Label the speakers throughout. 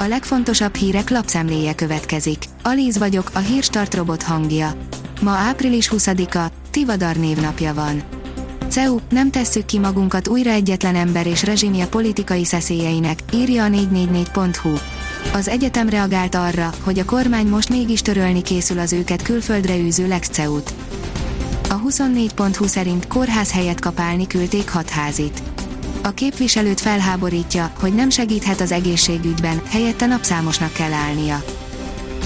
Speaker 1: A legfontosabb hírek lapszemléje következik. Alíz vagyok, a hírstart robot hangja. Ma április 20-a, Tivadar névnapja van. CEU, nem tesszük ki magunkat újra egyetlen ember és rezsimje politikai szeszélyeinek, írja a 444.hu. Az egyetem reagált arra, hogy a kormány most mégis törölni készül az őket külföldre űző Lex CEU-t. A 24.hu szerint kórház helyet kapálni küldték hatházit. A képviselőt felháborítja, hogy nem segíthet az egészségügyben, helyette napszámosnak kell állnia.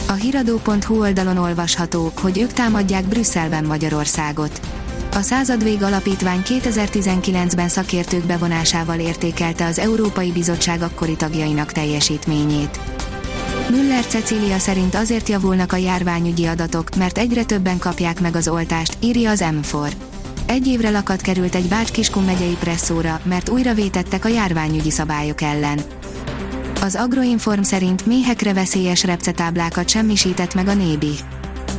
Speaker 1: A hiradó.hu oldalon olvasható, hogy ők támadják Brüsszelben Magyarországot. A századvég alapítvány 2019-ben szakértők bevonásával értékelte az Európai Bizottság akkori tagjainak teljesítményét. Müller Cecília szerint azért javulnak a járványügyi adatok, mert egyre többen kapják meg az oltást, írja az M4. Egy évre lakat került egy Bács-Kiskun megyei presszóra, mert újra vétettek a járványügyi szabályok ellen. Az Agroinform szerint méhekre veszélyes repcetáblákat semmisített meg a Nébi.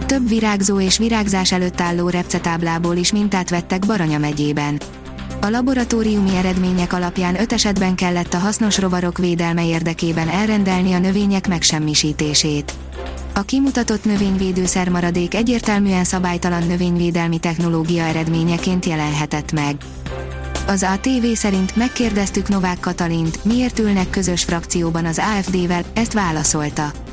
Speaker 1: Több virágzó és virágzás előtt álló repcetáblából is mintát vettek Baranya megyében. A laboratóriumi eredmények alapján öt esetben kellett a hasznos rovarok védelme érdekében elrendelni a növények megsemmisítését. A kimutatott növényvédőszer maradék egyértelműen szabálytalan növényvédelmi technológia eredményeként jelenhetett meg. Az ATV szerint megkérdeztük Novák Katalint, miért ülnek közös frakcióban az AFD-vel, ezt válaszolta.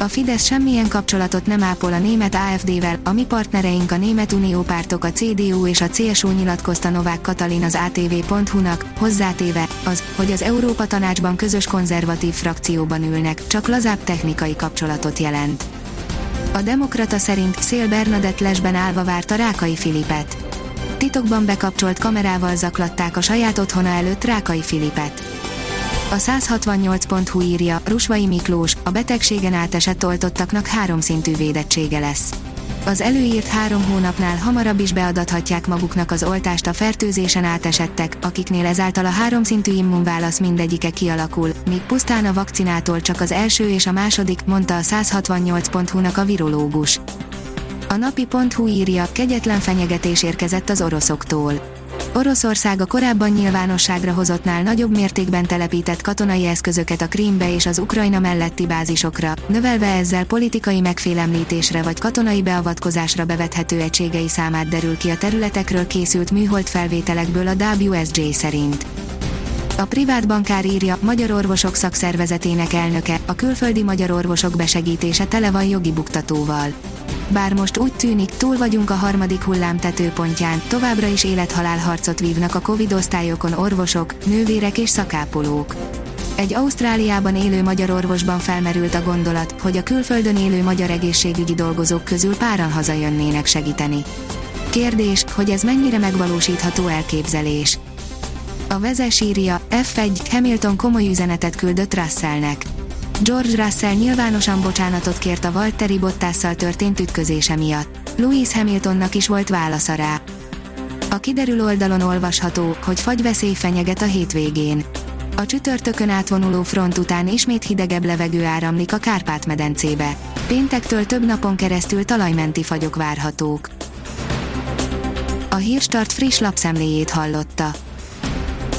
Speaker 1: A Fidesz semmilyen kapcsolatot nem ápol a német AFD-vel, a mi partnereink a német uniópártok a CDU és a CSU nyilatkozta Novák Katalin az ATV.hu-nak, hozzátéve, az, hogy az Európa Tanácsban közös konzervatív frakcióban ülnek, csak lazább technikai kapcsolatot jelent. A Demokrata szerint Szél Bernadett lesben állva várta Rákai Filipet. Titokban bekapcsolt kamerával zaklatták a saját otthona előtt Rákai Filipet. A 168.hu írja, Rusvai Miklós, a betegségen átesett oltottaknak háromszintű védettsége lesz. Az előírt három hónapnál hamarabb is beadathatják maguknak az oltást a fertőzésen átesettek, akiknél ezáltal a háromszintű immunválasz mindegyike kialakul, míg pusztán a vakcinától csak az első és a második, mondta a 168.hu-nak a virológus. A napi.hu írja, kegyetlen fenyegetés érkezett az oroszoktól. Oroszország a korábban nyilvánosságra hozottnál nagyobb mértékben telepített katonai eszközöket a Krímbe és az Ukrajna melletti bázisokra, növelve ezzel politikai megfélemlítésre vagy katonai beavatkozásra bevethető egységei számát derül ki a területekről készült műhold felvételekből a WSJ szerint. A privát bankár írja, Magyar Orvosok Szakszervezetének elnöke, a külföldi magyar orvosok besegítése tele van jogi buktatóval. Bár most úgy tűnik, túl vagyunk a harmadik hullám tetőpontján, továbbra is élethalál harcot vívnak a Covid osztályokon orvosok, nővérek és szakápolók. Egy Ausztráliában élő magyar orvosban felmerült a gondolat, hogy a külföldön élő magyar egészségügyi dolgozók közül páran hazajönnének segíteni. Kérdés, hogy ez mennyire megvalósítható elképzelés. A vezes írja, F1, Hamilton komoly üzenetet küldött Russellnek. George Russell nyilvánosan bocsánatot kért a Valtteri Bottasszal történt ütközése miatt. Louis Hamiltonnak is volt válasza rá. A kiderül oldalon olvasható, hogy fagyveszély fenyeget a hétvégén. A csütörtökön átvonuló front után ismét hidegebb levegő áramlik a Kárpát-medencébe. Péntektől több napon keresztül talajmenti fagyok várhatók. A Hírstart friss lapszemléjét hallotta.